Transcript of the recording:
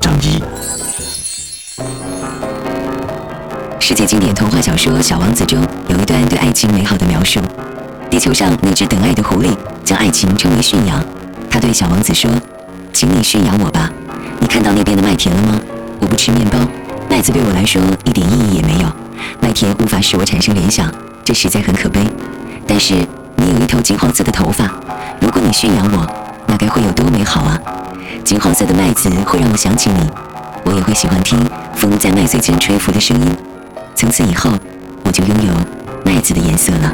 张一。世界经典童话小说《小王子》中有一段对爱情美好的描述。地球上那只等爱的狐狸将爱情称为驯养。他对小王子说：“请你驯养我吧。你看到那边的麦田了吗？我不吃面包，麦子对我来说一点意义也没有。麦田无法使我产生联想，这实在很可悲。但是你有一头金黄色的头发，如果你驯养我，那该会有多美好啊！金黄色的麦子会让我想起你，我也会喜欢听风在麦穗间吹拂的声音。从此以后，我就拥有麦子的颜色了。”